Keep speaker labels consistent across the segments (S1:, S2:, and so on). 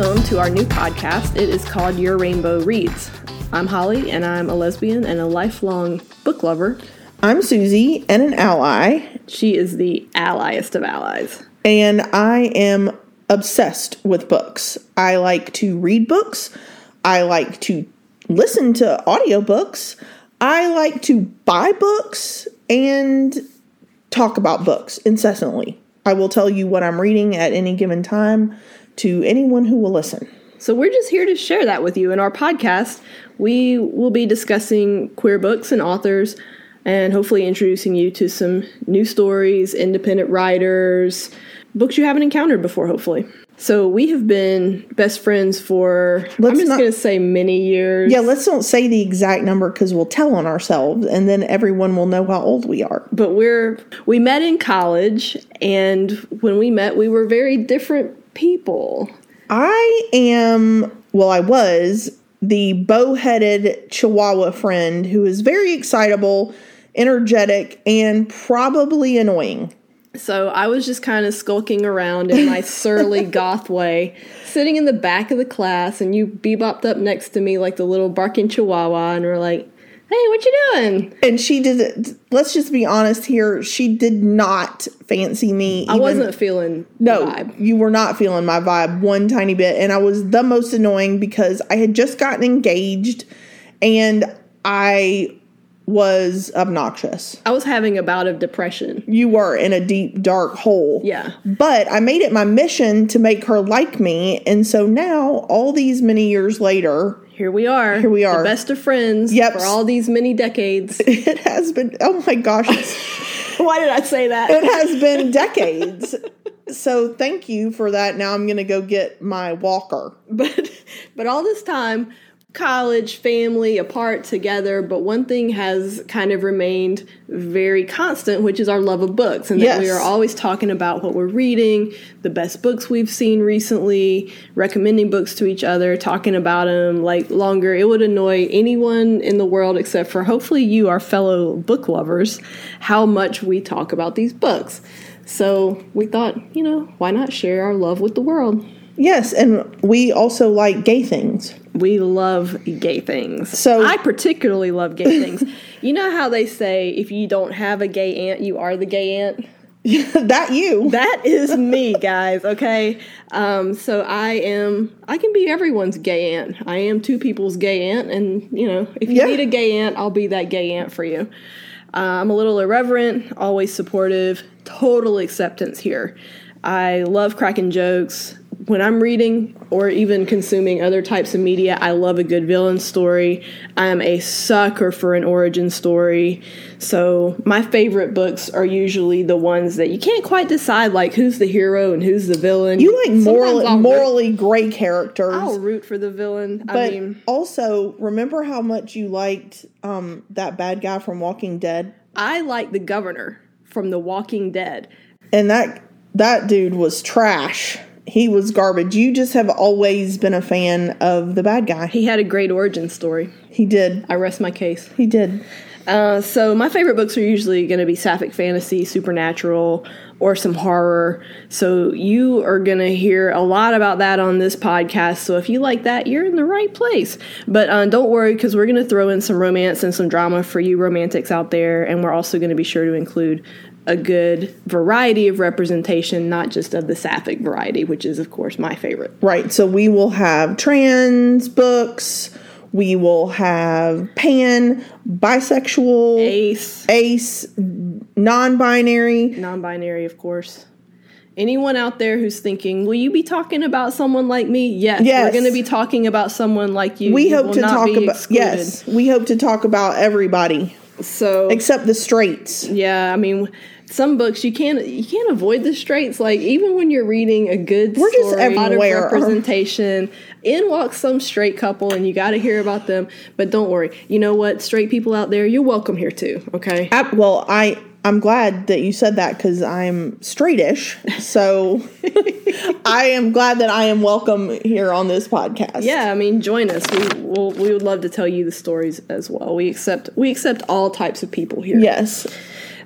S1: welcome to our new podcast. It is called Your Rainbow Reads. I'm Holly, and I'm a lesbian and a lifelong book lover.
S2: I'm Susie and an ally,
S1: She is the alliest of allies.
S2: and I am obsessed with books. I like to read books. I like to listen to audiobooks. I like to buy books and talk about books incessantly. I will tell you what I'm reading at any given time to anyone who will listen.
S1: So we're just here to share that with you. In our podcast, we will be discussing queer books and authors and hopefully introducing you to some new stories, independent writers, books you haven't encountered before, hopefully. So we have been best friends for,
S2: Let's
S1: I'm just
S2: not-
S1: going to say many years.
S2: Yeah, let's don't say the exact number because we'll tell on ourselves and then everyone will know how old we are.
S1: but we're we met in college and when we met we were very different people
S2: I am, well, I was the bow headed Chihuahua friend who is very excitable, energetic, and probably annoying.
S1: so i was just kind of skulking around in my surly goth way sitting in the back of the class and you bebopped up next to me like the little barking chihuahua and were like hey what you doing
S2: And she did, let's just be honest here, she did not fancy me.
S1: i wasn't feeling
S2: No, you were not feeling my vibe one tiny bit. And I was the most annoying because I had just gotten engaged and I was obnoxious.
S1: i was having a bout of depression
S2: You were in a deep, dark hole.
S1: yeah
S2: But I made it my mission to make her like me. And so now, all these many years later,
S1: here we are
S2: Here we are.
S1: the best of friends
S2: Yep.
S1: for all these many decades
S2: it has been, oh my gosh,
S1: why did i say that
S2: it has been decades. So thank you for that. Now I'm going to go get my walker.
S1: but but all this time college family apart together but one thing has kind of remained very constant which is our love of books and that we are always talking about what we're reading the best books we've seen recently recommending books to each other talking about them like longer it would annoy anyone in the world except for hopefully you our fellow book lovers how much we talk about these books so we thought you know why not share our love with the world
S2: Yes. And we also like gay things.
S1: We love gay things.
S2: So-
S1: I particularly love gay things. You know how they say if you don't have a gay aunt, you are the gay aunt?
S2: that you.
S1: That is me, guys, okay? Um, so I am, I can be everyone's gay aunt. I am two people's gay aunt, and, you know, if you
S2: Yeah.
S1: need a gay aunt, I'll be that gay aunt for you. Uh, I'm a little irreverent, always supportive, total acceptance here. I love cracking jokes. When I'm reading or even consuming other types of media, I love a good villain story. I am a sucker for an origin story. So, my favorite books are usually the ones that you can't quite decide, like who's the hero and who's the villain.
S2: You like
S1: Sometimes
S2: morally, morally gray characters.
S1: I'll root for the villain. I
S2: but
S1: mean,
S2: also, remember how much you liked um, that bad guy from Walking Dead?
S1: I like the governor from The Walking Dead.
S2: and that that dude was trash. He was garbage. You just have always been a fan of the bad guy.
S1: He had a great origin story.
S2: He did.
S1: I rest my case.
S2: He did.
S1: Uh, so my favorite books are usually going to be sapphic fantasy, supernatural, or some horror. So you are going to hear a lot about that on this podcast. So if you like that, you're in the right place. But uh, don't worry, because we're going to throw in some romance and some drama for you romantics out there, and we're also going to be sure to include a good variety of representation, not just of the sapphic variety, which is of course my favorite.
S2: Right. So we will have trans books. We will have pan, bisexual,
S1: Ace,
S2: ace, non-binary.
S1: non-binary of course anyone out there who's thinking will you be talking about someone like me yes,
S2: Yes.
S1: we're going to be talking about someone like you
S2: We
S1: You
S2: hope to talk about
S1: excluded.
S2: yes. We hope to talk about everybody
S1: so
S2: except the straights.
S1: yeah i mean some books you can't you can't avoid the straights like even when you're reading a good
S2: We're just
S1: story, a lot
S2: everywhere.
S1: representation in walks some straight couple and you got to hear about them but don't worry you know what straight people out there you're welcome here too okay
S2: Ab- well, I I'm glad that you said that because I'm straightish. So I am glad that I am welcome here on this podcast.
S1: Yeah, I mean, join us. We will we would love to tell you the stories as well. We accept we accept all types of people here.
S2: Yes.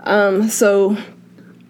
S1: Um, so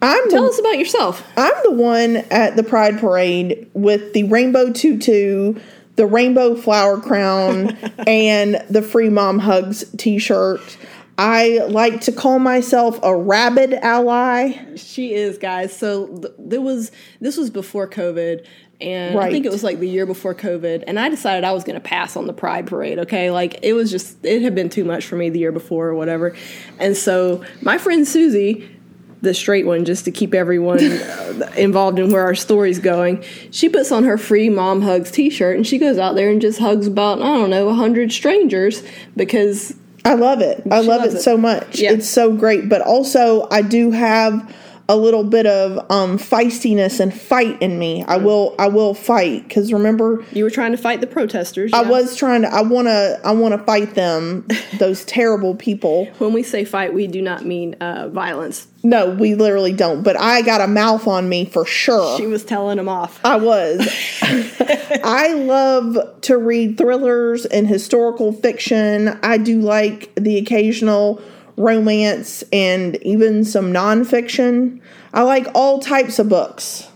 S2: I'm
S1: Tell
S2: the,
S1: us about yourself.
S2: I'm the one at the Pride Parade with the rainbow tutu, the rainbow flower crown, and the Free Mom Hugs T-shirt. I like to call myself a rabid ally.
S1: She is, guys. So th- there was this was before COVID, and I think it was like the year before COVID, and I decided I was going to pass on the Pride Parade. Okay, like it was just it had been too much for me the year before or whatever, and so my friend Susie. The straight one, just to keep everyone uh, involved in where our story's going. She puts on her free mom hugs T-shirt, and she goes out there and just hugs about I don't know a hundred strangers because
S2: I love it. I
S1: She
S2: love it
S1: it.
S2: so much.
S1: Yeah.
S2: It's so great. But also, I do have a little bit of um, feistiness and fight in me. I will. I will fight because remember,
S1: you were trying to fight the protesters.
S2: I
S1: yeah.
S2: was trying to. I want to. I want to fight them. Those terrible people.
S1: When we say fight, we do not mean uh, violence.
S2: No, we literally don't. But I got a mouth on me for sure.
S1: She was telling them off.
S2: I was. I love to read thrillers and historical fiction. I do like the occasional romance and even some nonfiction. I like all types of books.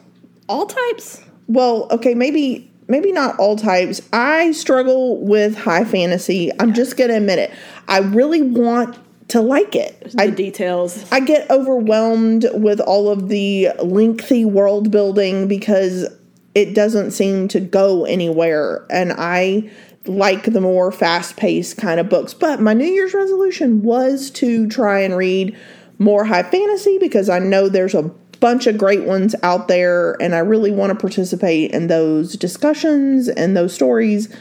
S1: All types.
S2: Well, okay, maybe maybe not all types. I struggle with high fantasy. I'm just going to admit it. I really want to like it.
S1: The
S2: I
S1: details.
S2: I get overwhelmed with all of the lengthy world building because it doesn't seem to go anywhere. And I like the more fast paced kind of books. But my New Year's resolution was to try and read more high fantasy because I know there's a bunch of great ones out there and I really want to participate in those discussions and those stories.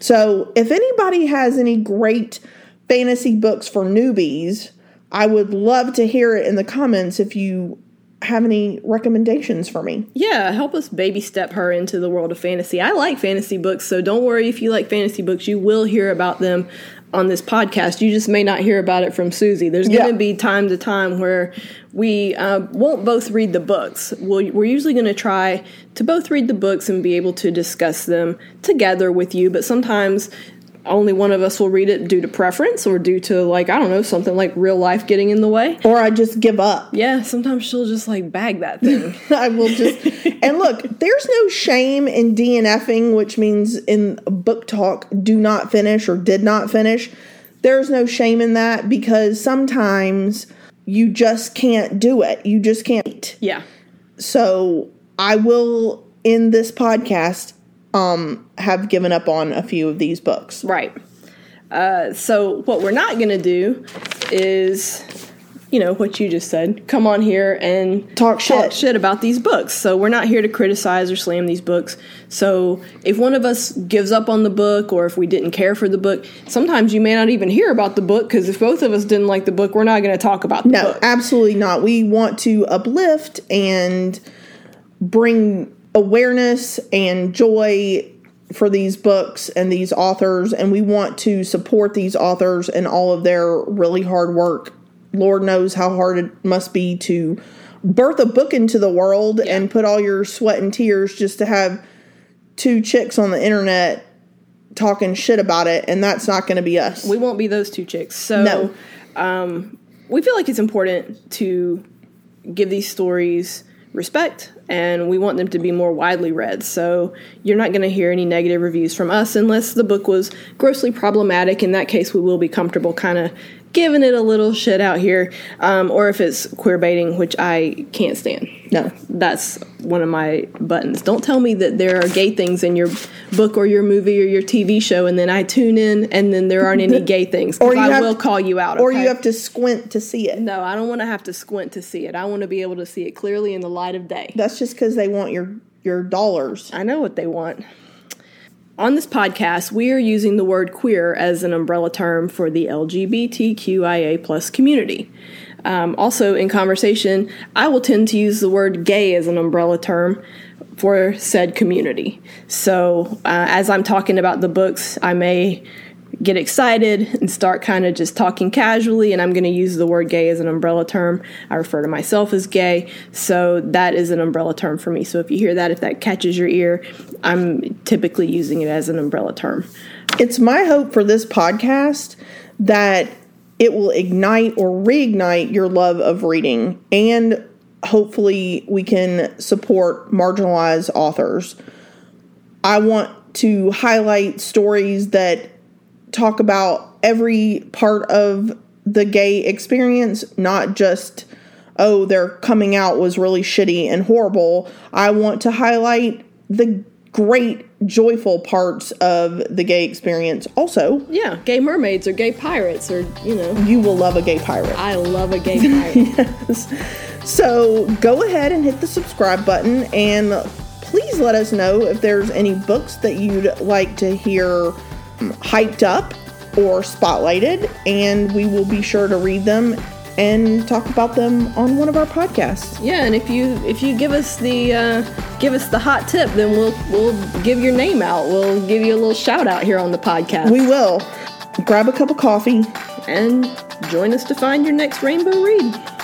S2: So if anybody has any great fantasy books for newbies, I would love to hear it in the comments if you have any recommendations for me.
S1: Yeah, help us baby step her into the world of fantasy. I like fantasy books, so don't worry if you like fantasy books. You will hear about them on this podcast. You just may not hear about it from Susie. There's going to be time to time where we uh, won't both read the books. We'll, we're usually going to try to both read the books and be able to discuss them together with you, but sometimes only one of us will read it due to preference or due to, like, I don't know, something like real life getting in the way.
S2: Or I just give up.
S1: Yeah, sometimes she'll just like bag that thing.
S2: I will just and look, there's no shame in DNFing, which means in book talk, do not finish or did not finish. There's no shame in that because sometimes you just can't do it. You just can't.
S1: yeah.
S2: So I will in this podcast um have given up on a few of these books.
S1: Right. Uh, so what we're not going to do is, you know, what you just said. Come on here and
S2: Talk shit.
S1: talk shit about these books. So we're not here to criticize or slam these books. So if one of us gives up on the book or if we didn't care for the book, sometimes you may not even hear about the book because if both of us didn't like the book, we're not going to talk about the
S2: No,
S1: book.
S2: absolutely not. We want to uplift and bring awareness and joy for these books and these authors, and we want to support these authors and all of their really hard work. Lord knows how hard it must be to birth a book into the world and put all your sweat and tears just to have two chicks on the internet talking shit about it, and that's not going to be us.
S1: we won't be those two chicks. So
S2: No.
S1: um, we feel like it's important to give these stories respect and we want them to be more widely read. So you're not going to hear any negative reviews from us unless the book was grossly problematic. In that case, we will be comfortable kind of giving it a little shit out here. Um, or if it's queer baiting, which I can't stand.
S2: No.
S1: That's one of my buttons. Don't tell me that there are gay things in your book or your movie or your TV show, and then I tune in and then there aren't any gay things.
S2: Or you
S1: I will call you out.
S2: Or you have to squint to see it.
S1: No, I don't want to have to squint to see it. I want to be able to see it clearly in the light of day.
S2: That's just because they want your your dollars.
S1: I know what they want. On this podcast, we are using the word queer as an umbrella term for the LGBTQIA plus community. Um, also, in conversation, I will tend to use the word gay as an umbrella term for said community. So, uh, as I'm talking about the books, I may get excited and start kind of just talking casually, and I'm going to use the word gay as an umbrella term. I refer to myself as gay, so that is an umbrella term for me. So if you hear that, if that catches your ear, I'm typically using it as an umbrella term.
S2: It's my hope for this podcast that it will ignite or reignite your love of reading and hopefully we can support marginalized authors. I want to highlight stories that talk about every part of the gay experience, not just, oh, their coming out was really shitty and horrible. I want to highlight the great, joyful parts of the gay experience also.
S1: Yeah, gay mermaids or gay pirates or, you know.
S2: You will love a gay pirate.
S1: I love a gay pirate.
S2: yes. So go ahead and hit the subscribe button and please let us know if there's any books that you'd like to hear hyped up or spotlighted, and we will be sure to read them and talk about them on one of our podcasts.
S1: Yeah, and if you if you give us the uh, give us the hot tip, then we'll we'll give your name out. We'll give you a little shout out here on the podcast.
S2: We will. Grab a cup of coffee
S1: and join us to find your next rainbow read.